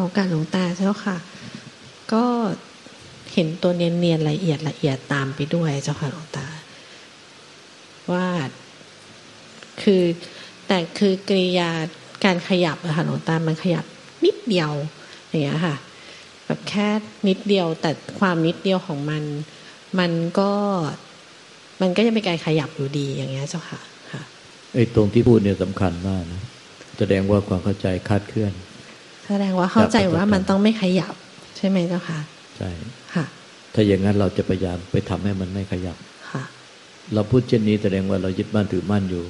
กับเขากับหลวงตาเจ้าค่ะ ก็เห็นตัวเนียนๆละเอียดละเอียดตามไปด้วยเจ้าค่ะหลวงตา ว่าคือแต่คือกริยาการขยับอะค่ะหลวงตามันขยับนิดเดียวอย่างเงี้ยค่ะแบบแค่นิดเดียวแต่ความนิดเดียวของมัน มันก็มันก็จะเป็นการขยับอยู่ดีอย่างเงี้ยเจ้าค่ะค่ะไอ้ตรงที่พูดเนี่ยสำคัญมากนะแสดงว่าความเข้าใจคาดเคลื่อน แสดงว่าเข้าใจว่ามันต้องไม่ขยับ ใช่ไหมเจ้าค่ะใช่ค่ะ ถ้าอย่างนั้นเราจะพยายามไปทำให้มันไม่ขยับค่ะ เราพูดเช่นนี้แสดงว่าเรายึดมั่นถือมั่นอยู่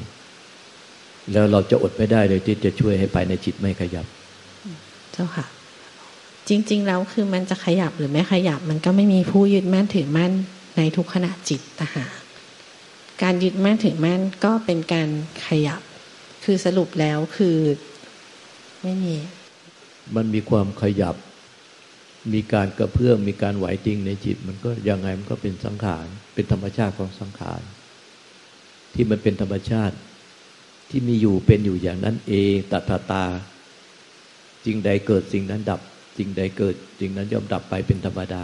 แล้วเราจะอดไม่ได้เลยที่จะช่วยให้ภายในจิตไม่ขยับ เจ้าค่ะ จริง ๆ แล้วคือมันจะขยับหรือไม่ขยับ มันก็ไม่มีผู้ยึดมั่นถือมั่นในทุกขณะจิตตหาการยึดมั่นถือมั่นก็เป็นการขยับ คือสรุปแล้วคือ ไม่มี มันมีความขยับ มีการกระเพื่อมมีการไหวจริงในจิต มันก็ยังไงมันก็เป็นสังขาร เป็นธรรมชาติของสังขาร ที่มันเป็นธรรมชาติ ที่มีอยู่เป็นอยู่อย่างนั้นเองตถาตาสิ่งใดเกิดสิ่งนั้นดับสิ่งใดเกิดสิ่งนั้นย่อมดับไปเป็นธรรมดา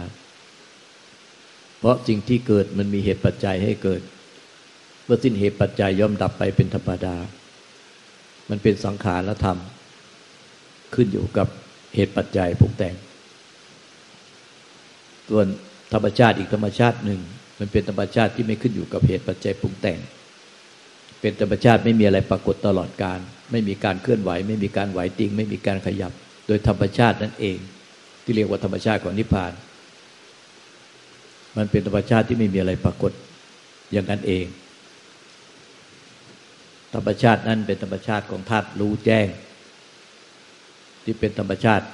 เพราะสิ่งที่เกิดมันมีเหตุปัจจัยให้เกิดเมื่อสิ้นเหตุปัจจัยย่อมดับไปเป็นธรรมดา มันเป็นสังขารและธรรม ขึ้นอยู่กับเหตุปัจจัยปรุงแต่ง ส่วนธรรมชาติอีกธรรมชาติหนึ่ง มันเป็นธรรมชาติที่ไม่ขึ้นอยู่กับเหตุปัจจัยปรุงแต่ง เป็นธรรมชาติไม่มีอะไรปรากฏตลอดการ ไม่มีการเคลื่อนไหว ไม่มีการไหวติง ไม่มีการขยับ โดยธรรมชาตินั่นเอง ที่เรียกว่าธรรมชาติของนิพพาน มันเป็นธรรมชาติที่ไม่มีอะไรปรากฏอย่างนั้นเอง ธรรมชาตินั้นเป็นธรรมชาติของธาตุรู้แจ้ง ที่เป็นธรรมชาติ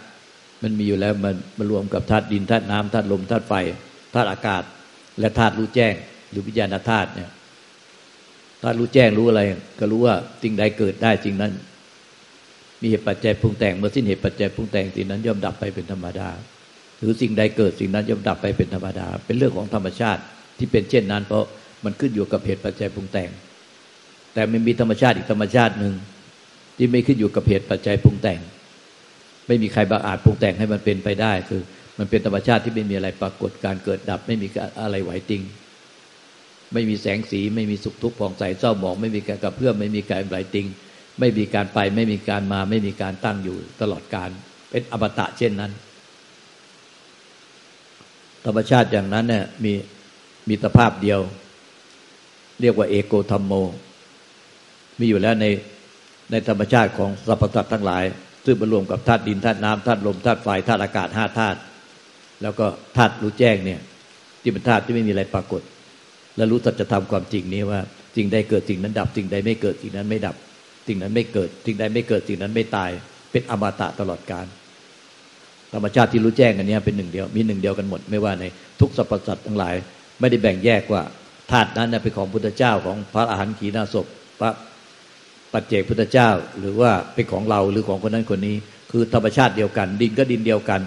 มันมีอยู่แล้วมันมารวมกับธาตุดินธาตุน้ำธาตุลมธาตุไฟธาตุอากาศ และธาตุรู้แจ้ง หรือวิญญาณธาตุเนี่ยธาตุรู้แจ้งรู้อะไร ก็รู้ว่าสิ่งใดเกิดได้สิ่งนั้น มีเหตุปัจจัยปรุงแต่งเมื่อสิ้นเหตุปัจจัยปรุงแต่งสิ่งนั้นย่อมดับไปเป็นธรรมดา หรือสิ่งใดเกิดสิ่งนั้นย่อมดับไปเป็นธรรมดา เป็นเรื่องของธรรมชาติที่เป็นเช่นนั้น เพราะมันขึ้นอยู่กับเหตุปัจจัยปรุงแต่ง แต่มันมีธรรมชาติอีกธรรมชาติหนึ่งที่ไม่ขึ้นอยู่กับเหตุปัจจัยปรุงแต่ง ไม่มีใครบางอาจปรุงแต่งให้มันเป็นไปได้ คือ มันเป็นธรรมชาติที่ไม่มีอะไรปรากฏการเกิดดับ ไม่มีอะไรไหวติง ไม่มีแสงสี ไม่มีสุขทุกข์ผ่องใสเศร้าหมองไม่มีการกระเพื่อมไม่มีการไหวติง ไม่มีการไป ไม่มีการมา ไม่มีการตั้งอยู่ตลอดการเป็นอมตะเช่นนั้น ธรรมชาติอย่างนั้นเนี่ยมีมีสภาพเดียว เรียกว่าเอโกธรรมโม มีอยู่แล้วในในธรรมชาติของสรรพสัตว์ทั้งหลาย ซึ่งมารวมกับธาตุดินธาตุน้ำธาตุลมธาตุไฟธาตุอากาศห้าธาตุแล้วก็ธาตุรู้แจ้งเนี่ยที่เป็นธาตุที่ไม่มีอะไรปรากฏ และรู้สัจธรรมความจริงนี้ว่าสิ่งใดเกิดสิ่งนั้นดับสิ่งใดไม่เกิดสิ่งนั้นไม่ดับสิ่งนั้นไม่เกิดสิ่งใดไม่เกิดสิ่งนั้นไม่ตาย เป็นอมตะตลอดกาลธรรมชาติที่รู้แจ้งอันนี้เป็นหนึ่งเดียวมีหนึ่งเดียวกันหมด ไม่ว่าในทุกสรรพสัตว์ทั้งหลาย ไม่ได้แบ่งแยกว่าธาตุนั้นเป็นของพุทธเจ้าของพระอาหารขีณาสพพระ ปัจเจกพุทธเจ้า หรือว่าเป็นของเราหรือของคนนั้นคนนี้ คือธรรมชาติเดียวกัน ดินก็ดินเดียวกัน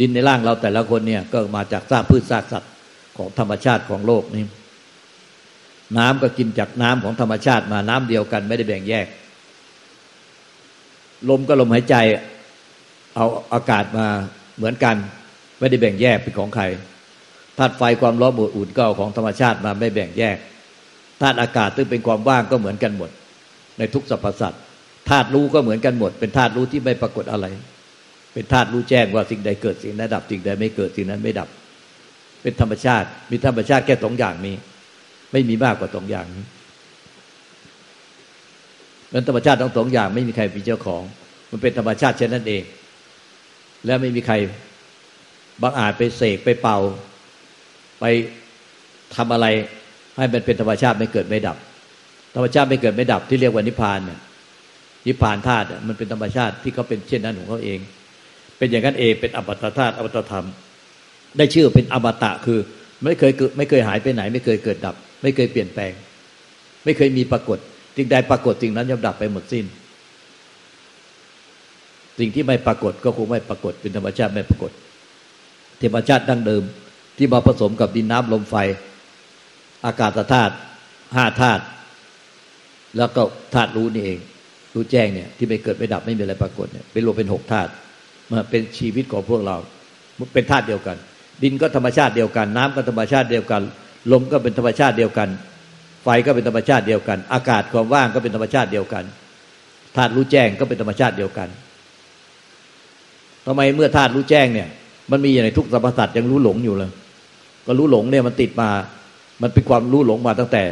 ดินในร่างเราแต่ละคนเนี่ยก็มาจากซากพืชซากสัตว์ของธรรมชาติของโลกนี้ น้ำก็กินจากน้ำของธรรมชาติมาน้ำเดียวกัน ไม่ได้แบ่งแยก ลมก็ลมหายใจเอาอากาศมาเหมือนกัน ไม่ได้แบ่งแยกเป็นของใครธาตุไฟความร้อนอุ่นก็เอาของธรรมชาติมาไม่แบ่งแยกธาตุอากาศซึ่งเป็นความว่างก็เหมือนกันหมด ในทุกสรรพสัตว์ธาตุรู้ก็เหมือนกันหมด เป็นธาตุรู้ที่ไม่ปรากฏอะไร เป็นธาตุรู้แจ้งว่าสิ่งใดเกิดสิ่งนั้นดับสิ่งใดไม่เกิดสิ่งนั้นไม่ดับ เป็นธรรมชาติ มีธรรมชาติแค่สองอย่างนี้ ไม่มีมากกว่าสองอย่างนี้นั้นธรรมชาติทั้งสองอย่างไม่มีใครเป็นเจ้าของ มันเป็นธรรมชาติเช่นนั้นเอง และไม่มีใครบางอาจไปเสกไปเป่า ไปทำอะไรให้มันเป็นธรรมชาติไม่เกิดไม่ดับ ธรรมชาติไม่เกิดไม่ดับที่เรียกว่านิพพานเนี่ยนิพพานธาตุมันเป็นธรรมชาติที่เขาเป็นเช่นนั้นของเขาเอง เป็นอย่างนั้นเองเป็นอมตะธาตุอมตะธรรม ได้ชื่อเป็นอมตะคือไม่เคยเกิดไม่เคยหายไปไหน ไม่เคยเกิดดับ ไม่เคยเปลี่ยนแปลง ไม่เคยมีปรากฏสิ่งใดปรากฏสิ่งนั้นย่อมดับไปหมดสิ้น สิ่งที่ไม่ปรากฏก็คงไม่ปรากฏเป็นธรรมชาติไม่ปรากฏธรรมชาติดั้งเดิม ที่มาผสมกับดินน้ำลมไฟ อากาศธาตุห้าธาตุ แล้วก็ธาตุรู้นี่เอง รู้แจ้งเนี่ยที่ไม่เกิดไม่ดับไม่มีอะไรปรากฏเนี่ยเป็นรวมเป็นหกธาตุมาเป็นชีวิตของพวกเรา เป็นธาตุเดียวกัน ดินก็ธรรมชาติเดียวกัน น้ำก็ธรรมชาติเดียวกัน ลมก็เป็นธรรมชาติเดียวกัน ไฟก็เป็นธรรมชาติเดียวกัน อากาศความว่างก็เป็นธรรมชาติเดียวกันธาตุรู้แจ้งก็เป็นธรรมชาติเดียวกันทำไมเมื่อธาตุรู้แจ้งเนี่ย มันมีอย่างในทุกสรรพสัตว์ยังรู้หลงอยู่เลยก็รู้หลงเนี่ยมันติดมา มันเป็นความรู้หลงมาตั้งแต่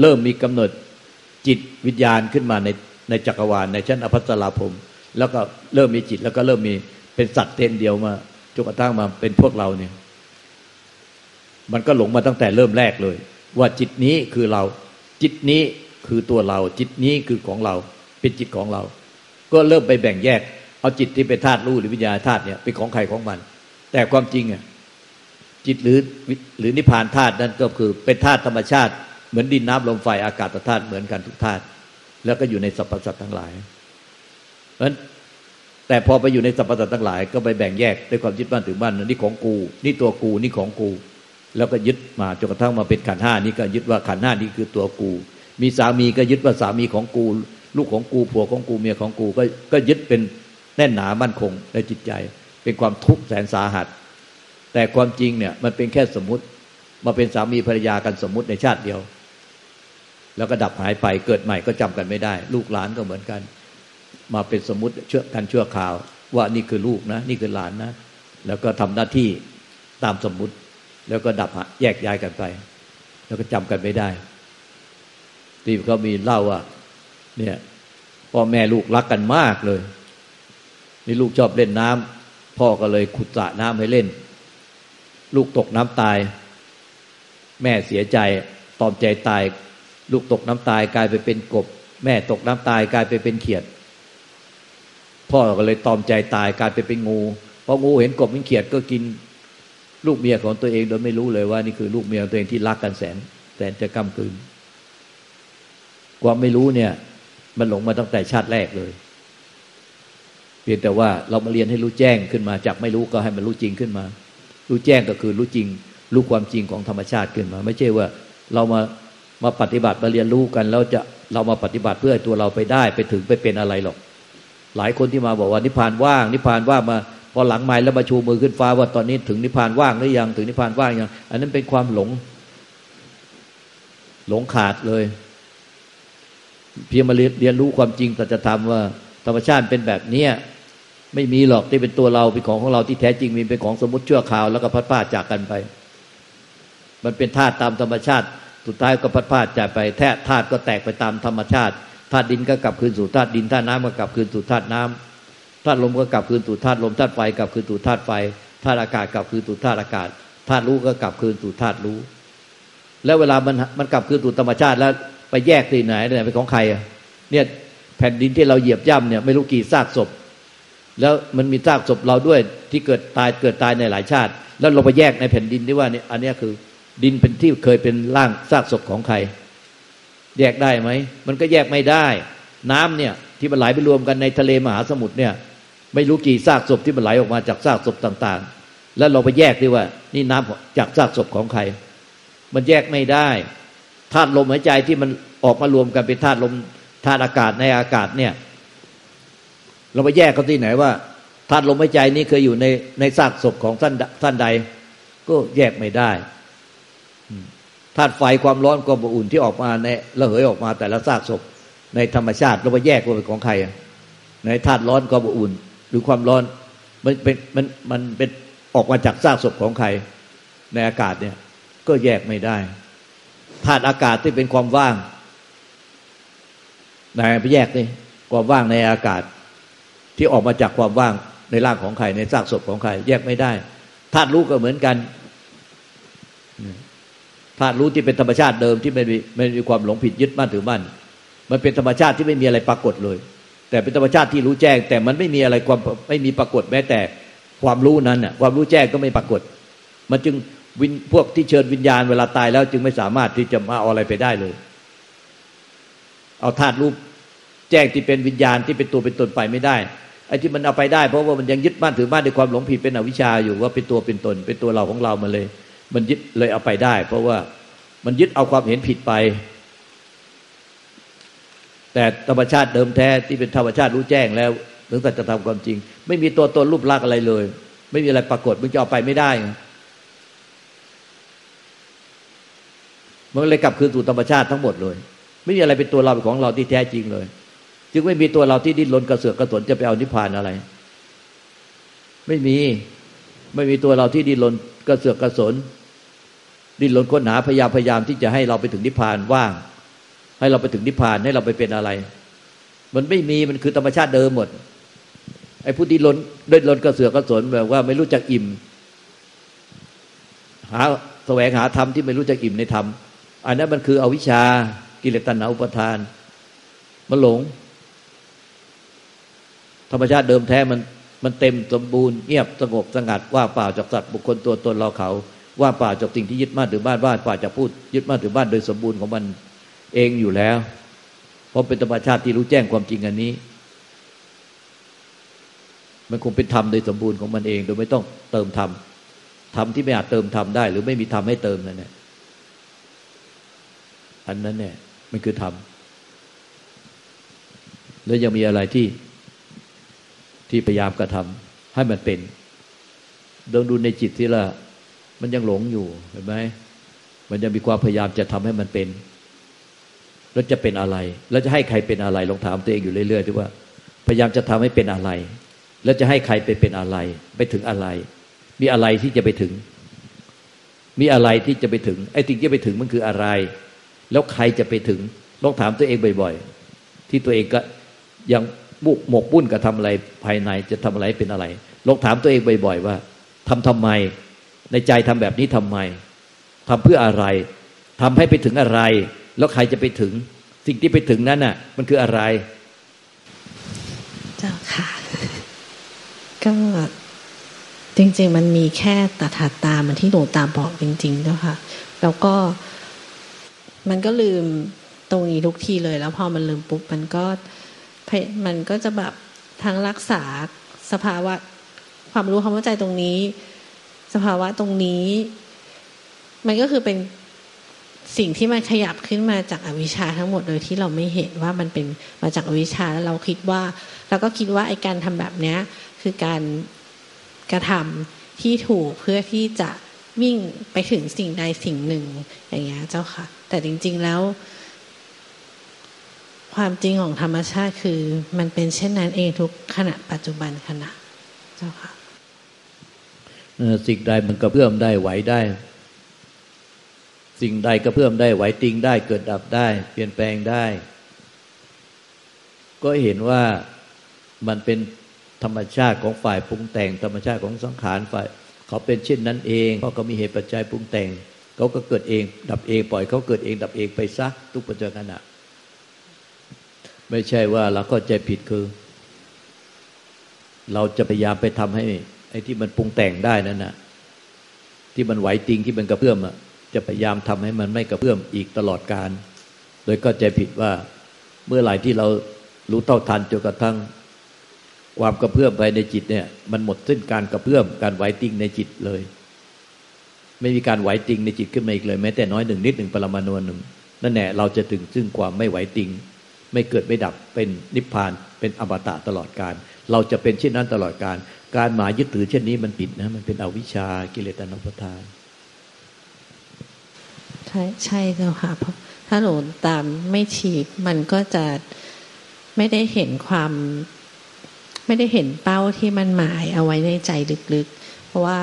เริ่มมีกำเนิด จิตวิญญาณขึ้นมาในในจักรวาลในชั้นอภัสราภมแล้วก็เริ่มมีจิตแล้วก็เริ่มมีเป็นสัตว์เต็นเดียวมาจนกระทั่งมาเป็นพวกเราเนี่ย มันก็หลงมาตั้งแต่เริ่มแรกเลย ว่าจิตนี้คือเรา จิตนี้คือตัวเรา จิตนี้คือของเรา เป็นจิตของเรา ก็เริ่มไปแบ่งแยก เอาจิตที่เป็นธาตุรู้หรือวิญญาณธาตุเนี่ยเป็นของใครของมัน แต่ความจริงอะจิตหรือหรือนิพพานธาตุนั่นก็คือเป็นธาตุธรรมชาติ มือนดินน้ำลมไฟอากาศธาตุเหมือนกันทุกธาตุแล้วก็อยู่ในสรรพสัตว์ทั้งหลาย เพราะฉะนั้นแต่พอไปอยู่ในสรรพสัตว์ทั้งหลาย ก็ไปแบ่งแยกด้วยความยึดบ้านถือบ้านนี่ของกู นี่ตัวกูนี่ของกู แล้วก็ยึดมาจนกระทั่งมาเป็นขันห้านี่ก็ยึดว่าขันห้านี่คือตัวกู มีสามีก็ยึดว่าสามีของกู ลูกของกูผัวของกูเมียของกูก็ก็ยึดเป็นแน่นหนามั่นคงในจิตใจ เป็นความทุกข์แสนสาหัส แต่ความจริงเนี่ยมันเป็นแค่สมมติมาเป็นสามีภรรยากันสมมติในชาติเดียว แล้วก็ดับหายไปเกิดใหม่ก็จำกันไม่ได้ ลูกหลานก็เหมือนกัน มาเป็นสมมติเชื่อกันชั่วข่าว ว่านี่คือลูกนะ นี่คือหลานนะ แล้วก็ทำหน้าที่ตามสมมุติ แล้วก็ดับแยกย้ายกันไป แล้วก็จำกันไม่ได้ที่เขามีเล่าว่าเนี่ยพ่อแม่ลูกรักกันมากเลย นี่ลูกชอบเล่นน้ำพ่อก็เลยขุดสระน้ำให้เล่น ลูกตกน้ำตาย แม่เสียใจตอมใจตาย ลูกตกน้ำตายกลายไปเป็นกบ แม่ตกน้ำตายกลายไปเป็นเขียด พ่อก็เลยตอมใจตายกลายไปเป็นงูพองูเห็นกบมันเขียดก็กินลูกเมียของตัวเองโดยไม่รู้เลยว่านี่คือลูกเมียตัวเองที่รักกันแสนแสนจะกำกืนความไม่รู้เนี่ย มันหลงมาตั้งแต่ชาติแรกเลย เพียงแต่ว่าเรามาเรียนให้รู้แจ้งขึ้นมา จากไม่รู้ก็ให้มันรู้จริงขึ้นมา รู้แจ้งก็คือรู้จริง รู้ความจริงของธรรมชาติขึ้นมา ไม่ใช่ว่า เรามา มาปฏิบัติมาเรียนรู้กันแล้วจะเรามาปฏิบัติเพื่อตัวเราไปได้ไปถึงไปเป็นอะไรหรอก หลายคนที่มาบอกว่านิพพานว่าง นิพพานว่างมาพอหลังไม้แล้วมาชูมือขึ้นฟ้าว่าตอนนี้ถึงนิพพานว่างหรือยังถึงนิพพานว่างยังอันนั้นเป็นความหลง หลงขาดเลย เพียงมาเรียนรู้ความจริงแต่จะทำว่า ธรรมชาติเป็นแบบเนี้ยไม่มีหรอกที่เป็นตัวเราเป็นของของเราที่แท้จริงมีเป็นของสมมติชั่วคราวแล้วก็พัดพาจากกันไป มันเป็นธาตุตามธรรมชาติ สุดท้ายก็พัดพาดจากไปแท้ธาตุก็แตกไปตามธรรมชาติธาตุดินก็กลับคืนสู่ธาตุดินธาตุน้ำก็กลับคืนสู่ธาตุน้ำธาตุลมก็กลับคืนสู่ธาตุลมธาตุไฟกลับคืนสู่ธาตุไฟธาตุอากาศกลับคืนสู่ธาตุอากาศธาตุรู้ก็กลับคืนสู่ธาตุรู้ แล้วเวลามันมันกลับคืนสู่ธรรมชาติแล้วไปแยกที่ไหนเนี่ยเป็นของใครอะเนี่ยแผ่นดินที่เราเหยียบย่ำเนี่ยไม่รู้กี่ซากศพ แล้วมันมีซากศพเราด้วยที่เกิดตายเกิดตายในหลายชาติ แล้วเราไปแยกในแผ่นดินที่ว่านี่อันนี้คือ ดินเป็นที่เคยเป็นร่างซากศพของใคร แยกได้ไหม มันก็แยกไม่ได้ น้ำเนี่ย ที่มันไหลไปรวมกันในทะเลมหาสมุทรเนี่ย ไม่รู้กี่ซากศพที่มันไหลออกมาจากซากศพต่างๆ แล้วเราไปแยกดีว่า นี่น้ำจากซากศพของใคร มันแยกไม่ได้ธาตุลมหายใจที่มันออกมารวมกันเป็นธาตุลมธาตุอากาศในอากาศเนี่ย เราไปแยกกันที่ไหนว่าธาตุลมหายใจนี้เคยอยู่ในในซากศพของท่านท่านใด ก็แยกไม่ได้ ธาตุไฟความร้อนความอุ่นที่ออกมาในระเหยออกมาแต่ละซากศพ ในธรรมชาติเราไปแยกว่าเป็นของใครในธาตุร้อนความอุ่น หรือความร้อนมันเป็นมันมันเป็นออกมาจากซากศพของใคร ในอากาศเนี่ย ก็แยกไม่ได้ธาตุอากาศที่เป็นความว่างไหนไปแยกนี่ความว่างในอากาศ ที่ออกมาจากความว่างในร่างของใครในซากศพของใคร แยกไม่ได้ธาตุรู้ก็เหมือนกัน ธาตุรู้ที่เป็นธรรมชาติเดิมที่ไม่มีไม่มีความหลงผิดยึดมั่นถือมั่น มันเป็นธรรมชาติที่ไม่มีอะไรปรากฏเลย แต่เป็นธรรมชาติที่รู้แจ้ง แต่มันไม่มีอะไรความไม่มีปรากฏแม้แต่ความรู้นั้นน่ะความรู้แจ้งก็ไม่ปรากฏ มันจึงวินพวกที่เชิญวิญญาณเวลาตายแล้วจึงไม่สามารถที่จะมาเอาอะไรไปได้เลย เอาธาตุรู้แจ้งที่เป็นวิญญาณที่เป็นตัวเป็นตนไปไม่ได้ไอ้ที่มันเอาไปได้เพราะว่ามันยังยึดมั่นถือมั่นในความหลงผิดเป็นอวิชชาอยู่ว่าเป็นตัวเป็นตน เป็นตัวเราของเรามาเลย มันยึดเลยเอาไปได้ เพราะว่ามันยึดเอาความเห็นผิดไป แต่ธรรมชาติเดิมแท้ที่เป็นธรรมชาติรู้แจ้งแล้วถึงสัจธรรมความจริง ไม่มีตัวตนรูปลักษณ์อะไรเลย ไม่มีอะไรปรากฏมึงจะเอาไปไม่ได้มันเลยกลับคืนสู่ธรรมชาติทั้งหมดเลย ไม่มีอะไรเป็นตัวเราเป็นของเราที่แท้จริงเลย จึงไม่มีตัวเราที่ดิ้นรนกระเสือกกระสนจะไปเอานิพพานอะไร ไม่มี ไม่มีตัวเราที่ดิ้นรนกระเสือกกระสน ดิ้นรนค้นหาพยายามพยายามที่จะให้เราไปถึงนิพพานว่าง ให้เราไปถึงนิพพานให้เราไปเป็นอะไร มันไม่มีมันคือธรรมชาติเดิมหมด ไอ้ผู้ดิ้นรนดิ้นรนกระเสือกกระสนแบบว่าไม่รู้จักอิ่ม หาแสวงหาธรรมที่ไม่รู้จักอิ่มในธรรมอันนั้นมันคืออวิชชากิเลสตัณหาอุปทานมันหลง ธรรมชาติเดิมแท้มันมันเต็มสมบูรณ์เงียบสงบสงัดว่าเปล่าจากสัตว์บุคคลตัวตนเราเขา ว่าป่าจากสิ่งที่ยึดมั่นถือบ้านว่าป่าจากพูดยึดมั่นถือบ้านโดยสมบูรณ์ของมันเองอยู่แล้ว เพราะเป็นธรรมชาติที่รู้แจ้งความจริงอันนี้ มันคงเป็นธรรมโดยสมบูรณ์ของมันเอง โดยไม่ต้องเติมธรรมธรรมที่ไม่อาจเติมธรรมได้ หรือไม่มีธรรมให้เติมนั่นแหละอันนั้นเนี่ยมันคือธรรมแล้วยังมีอะไรที่ที่พยายามกระทำให้มันเป็นดองดูในจิตที่ละ มันยังหลงอยู่เห็นไหมมันยังมีความพยายามจะทำให้มันเป็น แล้วจะเป็นอะไร แล้วจะให้ใครเป็นอะไรลองถามตัวเองอยู่เรื่อยๆที่ว่าพยายามจะทำให้เป็นอะไร แล้วจะให้ใครไปเป็นอะไร ไปถึงอะไร มีอะไรที่จะไปถึง มีอะไรที่จะไปถึงไอ้สิ่งที่ไปถึงมันคืออะไร แล้วใครจะไปถึงลองถามตัวเองบ่อย ๆ ที่ตัวเองก็ยังบุกหมกบุ่นกับทำอะไรภายในจะทำอะไรเป็นอะไรลองถามตัวเองบ่อย ๆ ว่าทำทำไม ในใจทำแบบนี้ทำไมทำเพื่ออะไรทำให้ไปถึงอะไร แล้วใครจะไปถึง สิ่งที่ไปถึงนั้นน่ะ มันคืออะไร เจ้าค่ะก็จริง ๆ มันมีแค่ตาถาตามันที่หนูตาบอกจริงๆเจ้าค่ะแล้วก็มันก็ลืมตรงนี้ทุกทีเลย แล้วพอมันลืมปุ๊บมันก็มันก็จะแบบทั้งรักษาสภาวะความรู้ความเข้าใจตรงนี้ สภาวะตรงนี้ มันก็คือเป็นสิ่งที่มันขยับขึ้นมาจากอวิชชาทั้งหมดโดยที่เราไม่เห็นว่ามันเป็นมาจากอวิชชาแล้วเราคิดว่าเราก็คิดว่าไอ้การทำแบบเนี้ยคือการกระทำที่ถูกเพื่อที่จะวิ่งไปถึงสิ่งใดสิ่งหนึ่งอย่างเงี้ยเจ้าค่ะ แต่จริง ๆแล้ว ความจริงของธรรมชาติคือ มันเป็นเช่นนั้นเองทุกขณะปัจจุบันขณะเจ้าค่ะ สิ่งใดมันก็เพื่อมได้ไหวได้ สิ่งใดก็เพื่อมได้ไหวติงได้ เกิดดับได้ เปลี่ยนแปลงได้ ก็เห็นว่ามันเป็นธรรมชาติของฝ่ายปรุงแต่ง ธรรมชาติของสังขารฝ่าย เขาเป็นเช่นนั้นเองเพราะเขามีเหตุปัจจัยปรุงแต่ง เขาก็เกิดเอง ดับเองปล่อยเขาเกิดเอง ดับเองไปซะทุกปัจจุบันไม่ใช่ว่าเราก็ใจผิดคือ เราจะพยายามไปทำให้ อ้ที่มันปรุงแต่งได้นั่นนะที่มันไหวติงที่มันกระเพื่อมอะจะพยายามทำให้มันไม่กระเพื่อมอีกตลอดการ โดยก็ใจผิดว่าเมื่อไหร่ที่เรารู้เท่าทันจนกระทั่งความกระเพื่อมไปในจิตเนี่ย มันหมดสิ้นการกระเพื่อมการไหวติงในจิตเลย ไม่มีการไหวติงในจิตขึ้นมาอีกเลย แม้แต่น้อยหนึ่งนิดหนึ่งปรมาณูหนึ่งนั่นแหละเราจะถึงซึ่งความไม่ไหวติง ไม่เกิดไม่ดับเป็นนิพพานเป็นอมตะตลอดการ เราจะเป็นเช่นนั้นตลอดการ การหมายยึดถือเช่นนี้มันผิดนะ มันเป็นอวิชชากิเลสตัณหาทาน ใช่ใช่เจ้าค่ะเพราะถ้าหนูตามไม่ฉีดมันก็จะไม่ได้เห็นความ ไม่ได้เห็นเป้าที่มันหมายเอาไว้ในใจลึกๆ เพราะว่า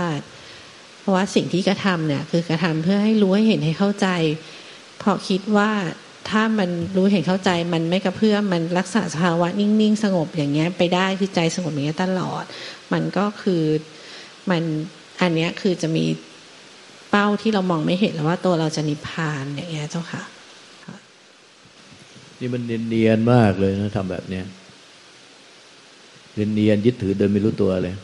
เพราะว่าสิ่งที่กระทำเนี่ย คือกระทำเพื่อให้รู้ให้เห็นให้เข้าใจเพราะคิดว่า ถ้ามันรู้เห็นเข้าใจมันไม่กระเพื่อมมันรักษาสภาวะนิ่งๆสงบอย่างเงี้ย ไปได้คือใจสงบอย่างเงี้ยตลอด มันก็คือมันอันเนี้ยคือจะมีเป้าที่เรามองไม่เห็นแล้วว่าตัวเราจะนิพพานอย่างเงี้ยเจ้าค่ะนี่มันเนียนๆมากเลยนะทำแบบเนี้ยเนียนๆยึดถือโดยไม่รู้ตัวเลย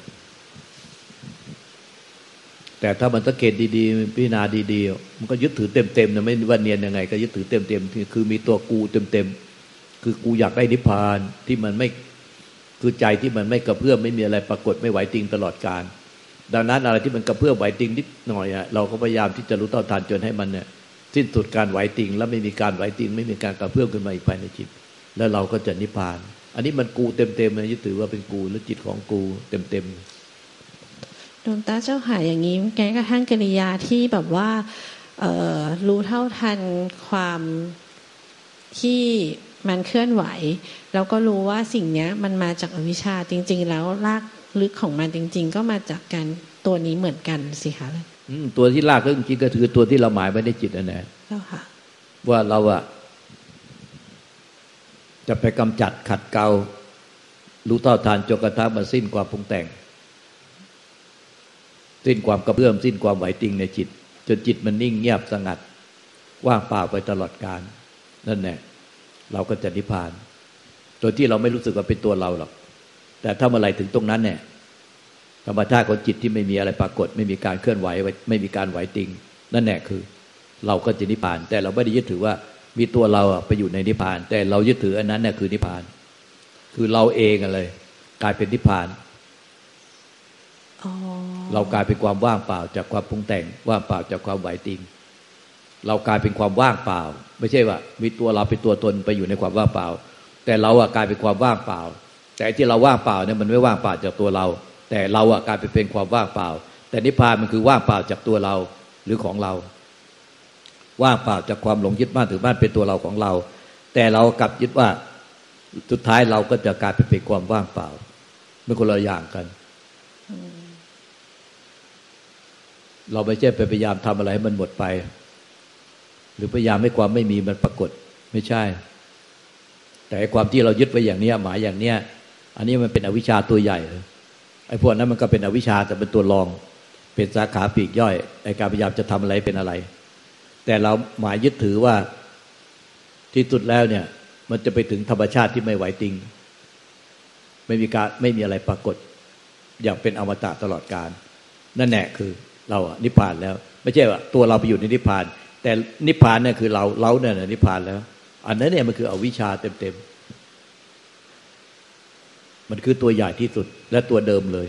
แต่ถ้ามันสังเกตดีๆพิจารณาดีๆ มันก็ยึดถือเต็มๆนะไม่ว่าเนียนยังไง ก็ยึดถือเต็มๆคือมีตัวกูเต็มๆคือกูอยากได้นิพพานที่มันไม่คือใจที่มันไม่กระเพื่อมไม่มีอะไรปรากฏไม่ไหวติงตลอดการดังนั้นอะไรที่มันกระเพื่อมไหวติงนิดหน่อยอะเราก็พยายามที่จะรู้เท่าทันจนให้มันเนี่ยสิ้นสุดการไหวติง แล้วไม่มีการไหวติง ไม่มีการกระเพื่อมขึ้นมาอีกภายในจิต แล้วเราก็จะนิพพาน อันนี้มันกูเต็มๆเลยยึดถือว่าเป็นกูหรือจิตของกูเต็มๆ ดวงตาเจ้าค่ะอย่างนี้แม้กระทั่งกิริยาที่แบบว่าเอ่อรู้เท่าทันความที่มันเคลื่อนไหว แล้วก็รู้ว่าสิ่งเนี้ยมันมาจากอวิชชาจริง ๆ แล้วรากลึกของมันจริง ๆ ก็มาจากการตัวนี้เหมือนกันสิคะๆอืมตัวที่ลากเรื่องจริงก็คือตัวที่เราหมายไว้ในจิตนั่นแหละเจ้าค่ะว่าเราอะจะไปกำจัดขัดเกลารู้เท่าทานจนกระทั่งมันสิ้นความปรุงแต่ง สิ้นความกระเพื่อมสิ้นความไหวติงในจิต จนจิตมันนิ่งเงียบสงัด ว่างเปล่าไปตลอดกาลนั่นแหละเราก็จะนิพพานโดยที่เราไม่รู้สึกว่าเป็นตัวเราหรอก แต่ถ้าเมื่อไหร่ถึงตรงนั้นเนี่ยธรรมชาติของจิตที่ไม่มีอะไรปรากฏ ไม่มีการเคลื่อนไหวไม่มีการไหวติง นั่นแหละคือ เราก็จะนิพพาน แต่เราไม่ได้ยึดถือว่ามีตัวเราไปอยู่ในนิพพาน แต่เรายึดถืออันนั้นเนี่ยคือนิพพาน คือเราเองอะเลยกลายเป็นนิพพานอ๋อ เรากลายเป็นความว่างเปล่าจากความปรุงแต่ง ว่างเปล่าจากความไหวติง เรากลายเป็นความว่างเปล่า ไม่ใช่ว่า มีตัวเราเป็นตัวตนไปอยู่ในความว่างเปล่า แต่เราอะกลายเป็นความว่างเปล่า แต่ที่เราว่างเปล่าเนี่ยมันไม่ว่างเปล่าจากตัวเรา แต่เราอะกลายไปเป็นความว่างเปล่า แต่นิพพานมันคือว่างเปล่าจากตัวเราหรือของเรา ว่างเปล่าจากความหลงยึดบ้านถือบ้านเป็นตัวเราของเรา แต่เรากลับยึดว่าสุดท้ายเราก็จะกลายไปเป็นความว่างเปล่าเป็นคนละอย่างกัน เราไม่ใช่ไปพยายามทำอะไรให้มันหมดไป หรือพยายามให้ความไม่มีมันปรากฏไม่ใช่ แต่ความที่เรายึดไว้อย่างเนี้ยหมายอย่างเนี้ยอันนี้มันเป็นอวิชชาตัวใหญ่ไอ้พวกนั้นมันก็เป็นอวิชชาแต่เป็นตัวรอง เป็นสาขาปีกย่อยไอ้การพยายามจะทำอะไรเป็นอะไร แต่เราหมายยึดถือว่าที่สุดแล้วเนี่ย มันจะไปถึงธรรมชาติที่ไม่ไหวติง ไม่มีการไม่มีอะไรปรากฏ อย่างเป็นอมตะตลอดกาลนั่นแหละคือ เราอะนิพพานแล้ว ไม่ใช่ว่าตัวเราไปอยู่ในนิพพาน แต่นิพพานเนี่ยคือเราเราเนี่ยนิพพานแล้ว อันนั้นเนี่ยมันคืออวิชชาเต็มๆมันคือตัวใหญ่ที่สุดและตัวเดิมเลย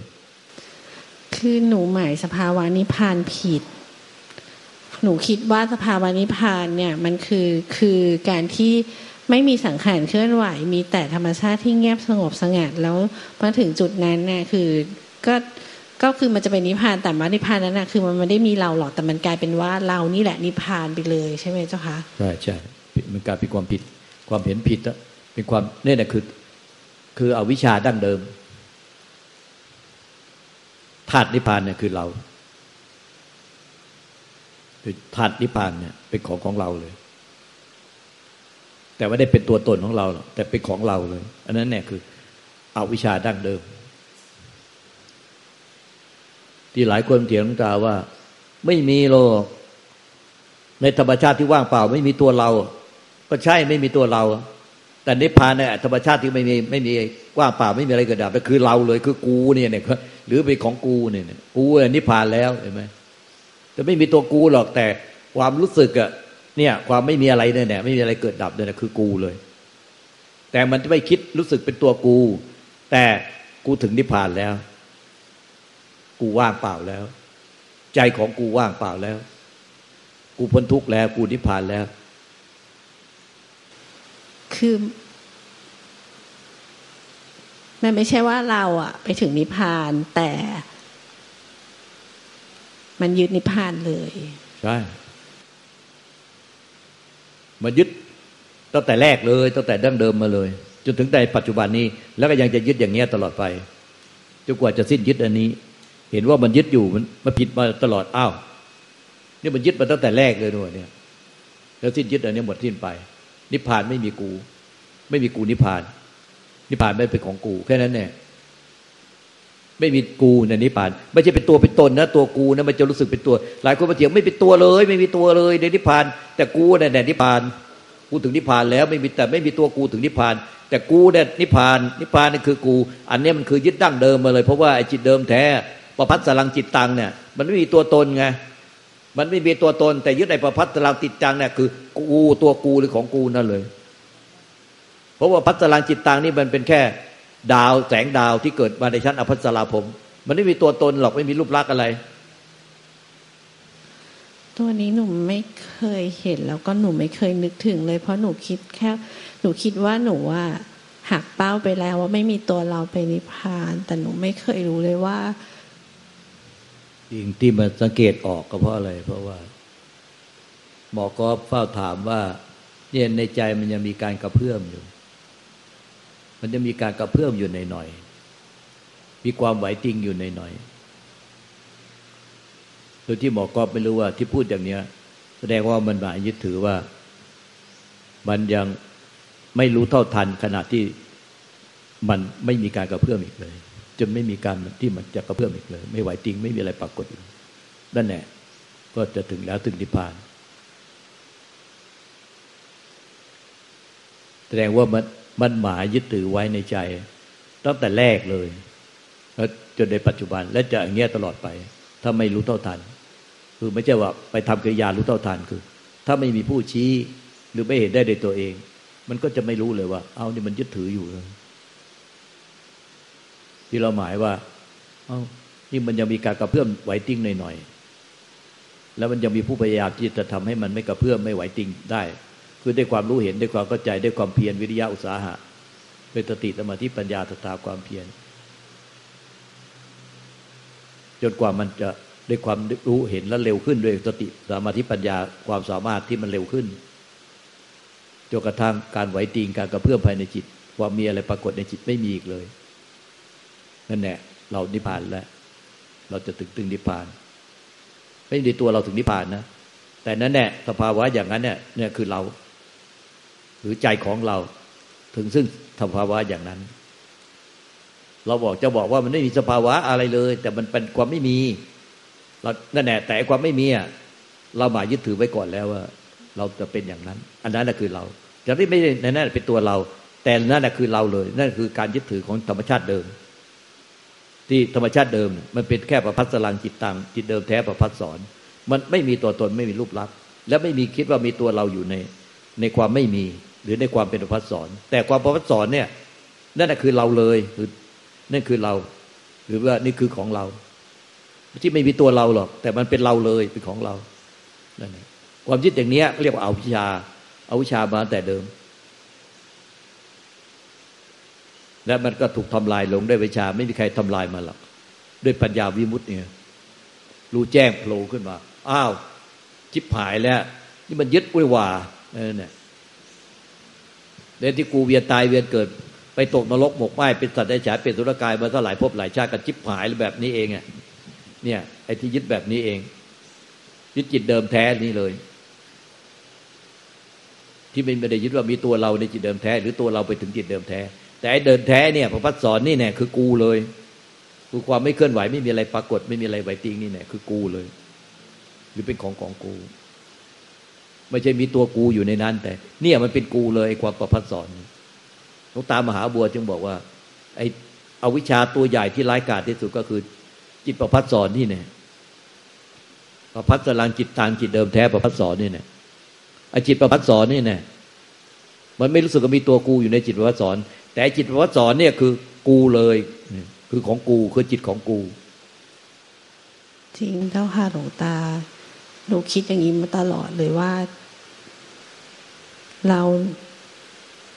คือหนูหมายสภาวะนิพพานผิด หนูคิดว่าสภาวะนิพพานเนี่ยมันคือคือการที่ไม่มีสังขารเคลื่อนไหว มีแต่ธรรมชาติที่เงียบสงบสงัดแล้วมาถึงจุดนั้นเนี่ยคือก็ ก็คือมันจะเป็นนิพพานแต่ว่านิพพานนั้นนะคือมันไม่ได้มีเราหรอกแต่มันกลายเป็นว่าเรานี่แหละนิพพานไปเลยใช่ไหมเจ้าคะใช่ใช่มันกลายเป็นความผิด ความเห็นผิดอะเป็นความเนี่ยนะคือ คืออวิชชาดั้งเดิมธาตุนิพพานเนี่ยคือเราคือธาตุนิพพานเนี่ยเป็นของของเราเลย แต่ไม่ได้เป็นตัวตนของเราหรอกแต่เป็นของเราเลย อันนั้นเนี่ยคืออวิชชาดั้งเดิม ที่หลายคนเถียงตาว่า ไม่มีโลก ในธรรมชาติที่ว่างเปล่า ไม่มีตัวเรา ก็ใช่ไม่มีตัวเรา แต่นิพพานเนี่ยธรรมชาติที่ไม่มีไม่มีว่างเปล่าไม่มีอะไรเกิดดับแต่คือเราเลยคือกูเนี่ยเนี่ยหรือเป็นของกูเนี่ยกูเนี่ยนิพพานแล้วเห็นไหมแต่ไม่มีตัวกูหรอกแต่ความรู้สึกอะเนี่ยความไม่มีอะไรเนี่ยเนี่ยไม่มีอะไรเกิดดับเนี่ยคือกูเลย แต่มันไม่คิดรู้สึกเป็นตัวกู แต่กูถึงนิพพานแล้ว กูว่างเปล่าแล้ว ใจของกูว่างเปล่าแล้ว กูพ้นทุกข์แล้ว กูนิพพานแล้ว คือมันไม่ใช่ว่าเราอะไปถึงนิพพานแต่ มันยึดนิพพานเลย ใช่มันยึดตั้งแต่แรกเลยตั้งแต่ดั้งเดิมมาเลย จนถึงในปัจจุบันนี้ แล้วก็ยังจะยึดอย่างเงี้ยตลอดไปจนกว่าจะสิ้นยึดอันนี้ เห็นว่ามันยึดอยู่มันมันผิดมาตลอดอ้าวนี่มันยึดมาตั้งแต่แรกเลยด้วยเนี่ย แล้วสิ้นยึดอันนี้หมดสิ้นไป นิพพานไม่มีกู ไม่มีกูนิพพาน นิพพานไม่เป็นของกู แค่นั้นเนี่ยไม่มีกูในนิพพาน ไม่ใช่เป็นตัวเป็นตนนะตัวกูนะมันจะรู้สึกเป็นตัว หลายคนมาเถียงไม่เป็นตัวเลย ไม่มีตัวเลยในนิพพาน แต่กูเนี่ยนิพพานกูถึงนิพพานแล้วไม่มีแต่ไม่มีตัวกูถึงนิพพาน แต่กูเนี่ยนิพพาน นิพพานนี่คือกู อันนี้มันคือยึดดั้งเดิมมาเลย เพราะว่าไอ้จิตเดิมแท้ ประพัดสลังจิตตังเนี่ย มันไม่มีตัวตนไงมันไม่มีตัวตน แต่ยึดไอ้ประพัดสลังจิตตังเนี่ยคือกูตัวกูหรือของกูนั่นเลย เพราะว่าพัสลังจิตตังนี่มันเป็นแค่ดาวแสงดาวที่เกิดมาในชั้นอภัสราผม มันไม่มีตัวตนหรอกไม่มีรูปลักษณ์อะไร ตัวนี้หนูไม่เคยเห็นแล้วก็หนูไม่เคยนึกถึงเลย เพราะหนูคิดแค่หนูคิดว่าหนูว่าหักเป้าไปแล้วว่าไม่มีตัวเราไปนิพพาน แต่หนูไม่เคยรู้เลยว่า สิ่งที่มันสังเกตออกก็เพราะอะไร เพราะว่า หมอก็เฝ้าถามว่า เนี่ยในใจมันยังมีการกระเพื่อมอยู่ มันจะมีการกระเพื่อมอยู่ในหน่อย มีความไหวติงอยู่ในหน่อยโดยที่หมอก็ไม่รู้ว่าที่พูดอย่างเนี้ย แสดงว่ามันหมายยึดถือว่า มันยังไม่รู้เท่าทันขณะที่มันไม่มีการกระเพื่อมอีกเลย จนไม่มีการที่มันจะกระเพื่อมอีกเลย ไม่ไหวติงไม่มีอะไรปรากฏอีกนั่นแหละก็จะถึงแล้วถึงนิพพาน แสดงว่ามันมันหมายยึดถือไว้ในใจ ตั้งแต่แรกเลยแล้วจนในปัจจุบันและจะอย่างเงี้ยตลอดไป ถ้าไม่รู้เท่าทัน คือไม่ใช่ว่าไปทำกิริยารู้เท่าทันคือ ถ้าไม่มีผู้ชี้หรือไม่เห็นได้ในตัวเอง มันก็จะไม่รู้เลยว่า เอานี่มันยึดถืออยู่เลย ที่เราหมายว่าเอา้านี่มันยังมีการกระเพื่อมไหวติ้งหน่อยๆแล้วมันยังมีผู้พยายามที่จะทำให้มันไม่กระเพื่อมไม่ไหวติ้งได้ คือด้วยความรู้เห็นด้วยความเข้าใจด้วยความเพียรวิริยะอุตสาหะเป็นสติสมาธิปัญญาตถาความเพียรจนกว่ามันจะด้วยความรู้เห็นและเร็วขึ้นด้วยสติสมาธิปัญญาความสามารถที่มันเร็วขึ้นจนกระทั่งการไหวติงการกระเพื่อมภายในจิต ความมีอะไรปรากฏในจิตไม่มีอีกเลย นั่นแหละเรานิพพานแล้ว เราจะถึงถึงนิพพาน ไม่ใช่ตัวเราถึงนิพพานนะ แต่นั่นแหละสภาวะอย่างนั้นเนี่ยเนี่ยคือเรา หรือใจของเราถึงซึ่งสภาวะอย่างนั้น เราบอกจะบอกว่ามันไม่มีสภาวะอะไรเลย แต่มันเป็นความไม่มี เรานั่นแหละแต่ความไม่มีอะเราหมายยึดถือไว้ก่อนแล้วว่า เราจะเป็นอย่างนั้น อันนั้นแหละคือเราจะไม่ได้นั่นเป็นตัวเรา แต่นั่นแหละคือเราเลย นั่นคือการยึดถือของธรรมชาติเดิม ที่ธรรมชาติเดิม มันเป็นแค่ประพัสลังจิตตังจิตเดิมแท้ประพัสสอน มันไม่มีตัวตนไม่มีรูปลักษณ์และไม่มีคิดว่ามีตัวเราอยู่ในในความไม่มีหรือในความเป็นประพัสสอน แต่ความประพัสสอนเนี่ยนั่นคือเราเลยคือนั่นคือเรา หรือว่านี่คือของเรา ที่ไม่มีตัวเราหรอก แต่มันเป็นเราเลยเป็นของเรานั่นความยึดอย่างนี้เรียกว่าอาวิชาอาวิชามาแต่เดิม และมันก็ถูกทำลายลงด้วยวิชา ไม่มีใครทำลายมาหรอกด้วยปัญญาวิมุตต์เนี่ยรู้แจ้งโผล่ขึ้นมา อ้าวจิบหายแล้ว นี่มันยึดอุ้ยว่าเนั่นแหละเรื่องที่กูเวียนตายเวียนเกิด ไปตกนรกหมกไหมเป็นสัตว์ได้ฉายเป็นสุรกายมาเท่าหลายภพหลายชาติกันจิบหายแบบนี้เองอะเนี่ยไอ้ที่ยึดแบบนี้เอง ยึดจิตเดิมแท้นี่เลย ที่ไม่ได้ยึดว่ามีตัวเราในจิตเดิมแท้ หรือตัวเราไปถึงจิตเดิมแท้ แต่เดินแท้เนี่ยพระพัฒสอนนี่เนี่ยคือกูเลยคือความไม่เคลื่อนไหวไม่มีอะไรปรากฏ ไม่มีอะไรไหวติงนี่เนี่ยคือกูเลย หรือเป็นของของกู ไม่ใช่มีตัวกูอยู่ในนั้น แต่ เนี่ยมันเป็นกูเลยความประพัฒสอนหลวงตามหาบัวจึงบอกว่า ไอ้อวิชาตัวใหญ่ที่ร้ายกาจที่สุดก็คือ จิตประพัฒสอนนี่เนี่ยประพัฒสลังจิตทางจิตเดิมแท้ประพัฒสอนนี่เนี่ยไอ้จิตประพัฒสอนนี่เนี่ยมันไม่รู้สึกว่ามีตัวกูอยู่ในจิตประพัฒสอน แต่จิตวัฏสอนเนี่ยคือกูเลยคือของกูคือจิตของกู จริงเจ้าค่ะหลวงตาหนูคิดอย่างนี้มาตลอดเลยว่า เรา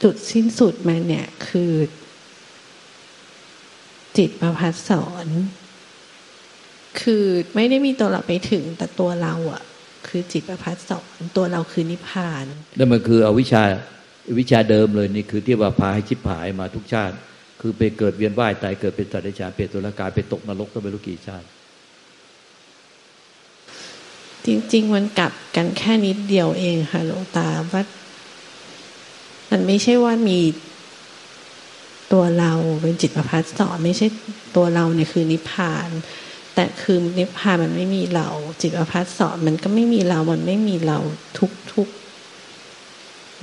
จุดสิ้นสุดมาเนี่ยคือ จิตประพัดสอน คือไม่ได้มีตัวเราไปถึงแต่ตัวเราอะคือจิตประพัดสอนตัวเราคือนิพพานนั่นมันคืออวิชชา วิชาเดิมเลยนี่คือที่ว่าพาให้ชิบหายมาทุกชาติ คือไปเกิดเวียนว่ายตายเกิดเป็นสัตว์เดรัจฉานเป็นตุลกายไปตกนรกก็ไม่รู้กี่ชาติ จริง ๆ มันกลับกันแค่นิดเดียวเองค่ะหลวงตาว่ามันไม่ใช่ว่ามีตัวเราเป็นจิตประพัฒสอนไม่ใช่ตัวเราเนี่ยคือนิพพาน แต่คือนิพพานมันไม่มีเรา จิตประพัฒสอนมันก็ไม่มีเรา มันไม่มีเราทุกทุก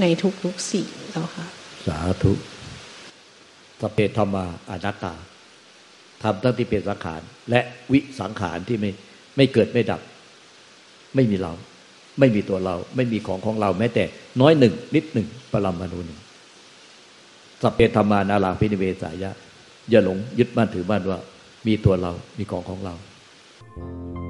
ในทุกๆสิ่งแล้วค่ะ สาธุสเปธรรมาอนัตตาทำตั้งที่เป็นสังขาร และวิสังขารที่ไม่ไม่เกิดไม่ดับ ไม่มีเรา ไม่มีตัวเรา ไม่มีของของเรา แม้แต่น้อยหนึ่ง นิดหนึ่งปรมาณูหนึ่งสเปธรรมานาลาพินิเวสายะอย่าหลงยึดมั่นถือมั่นว่า มีตัวเรา มีของของเรา Thank you.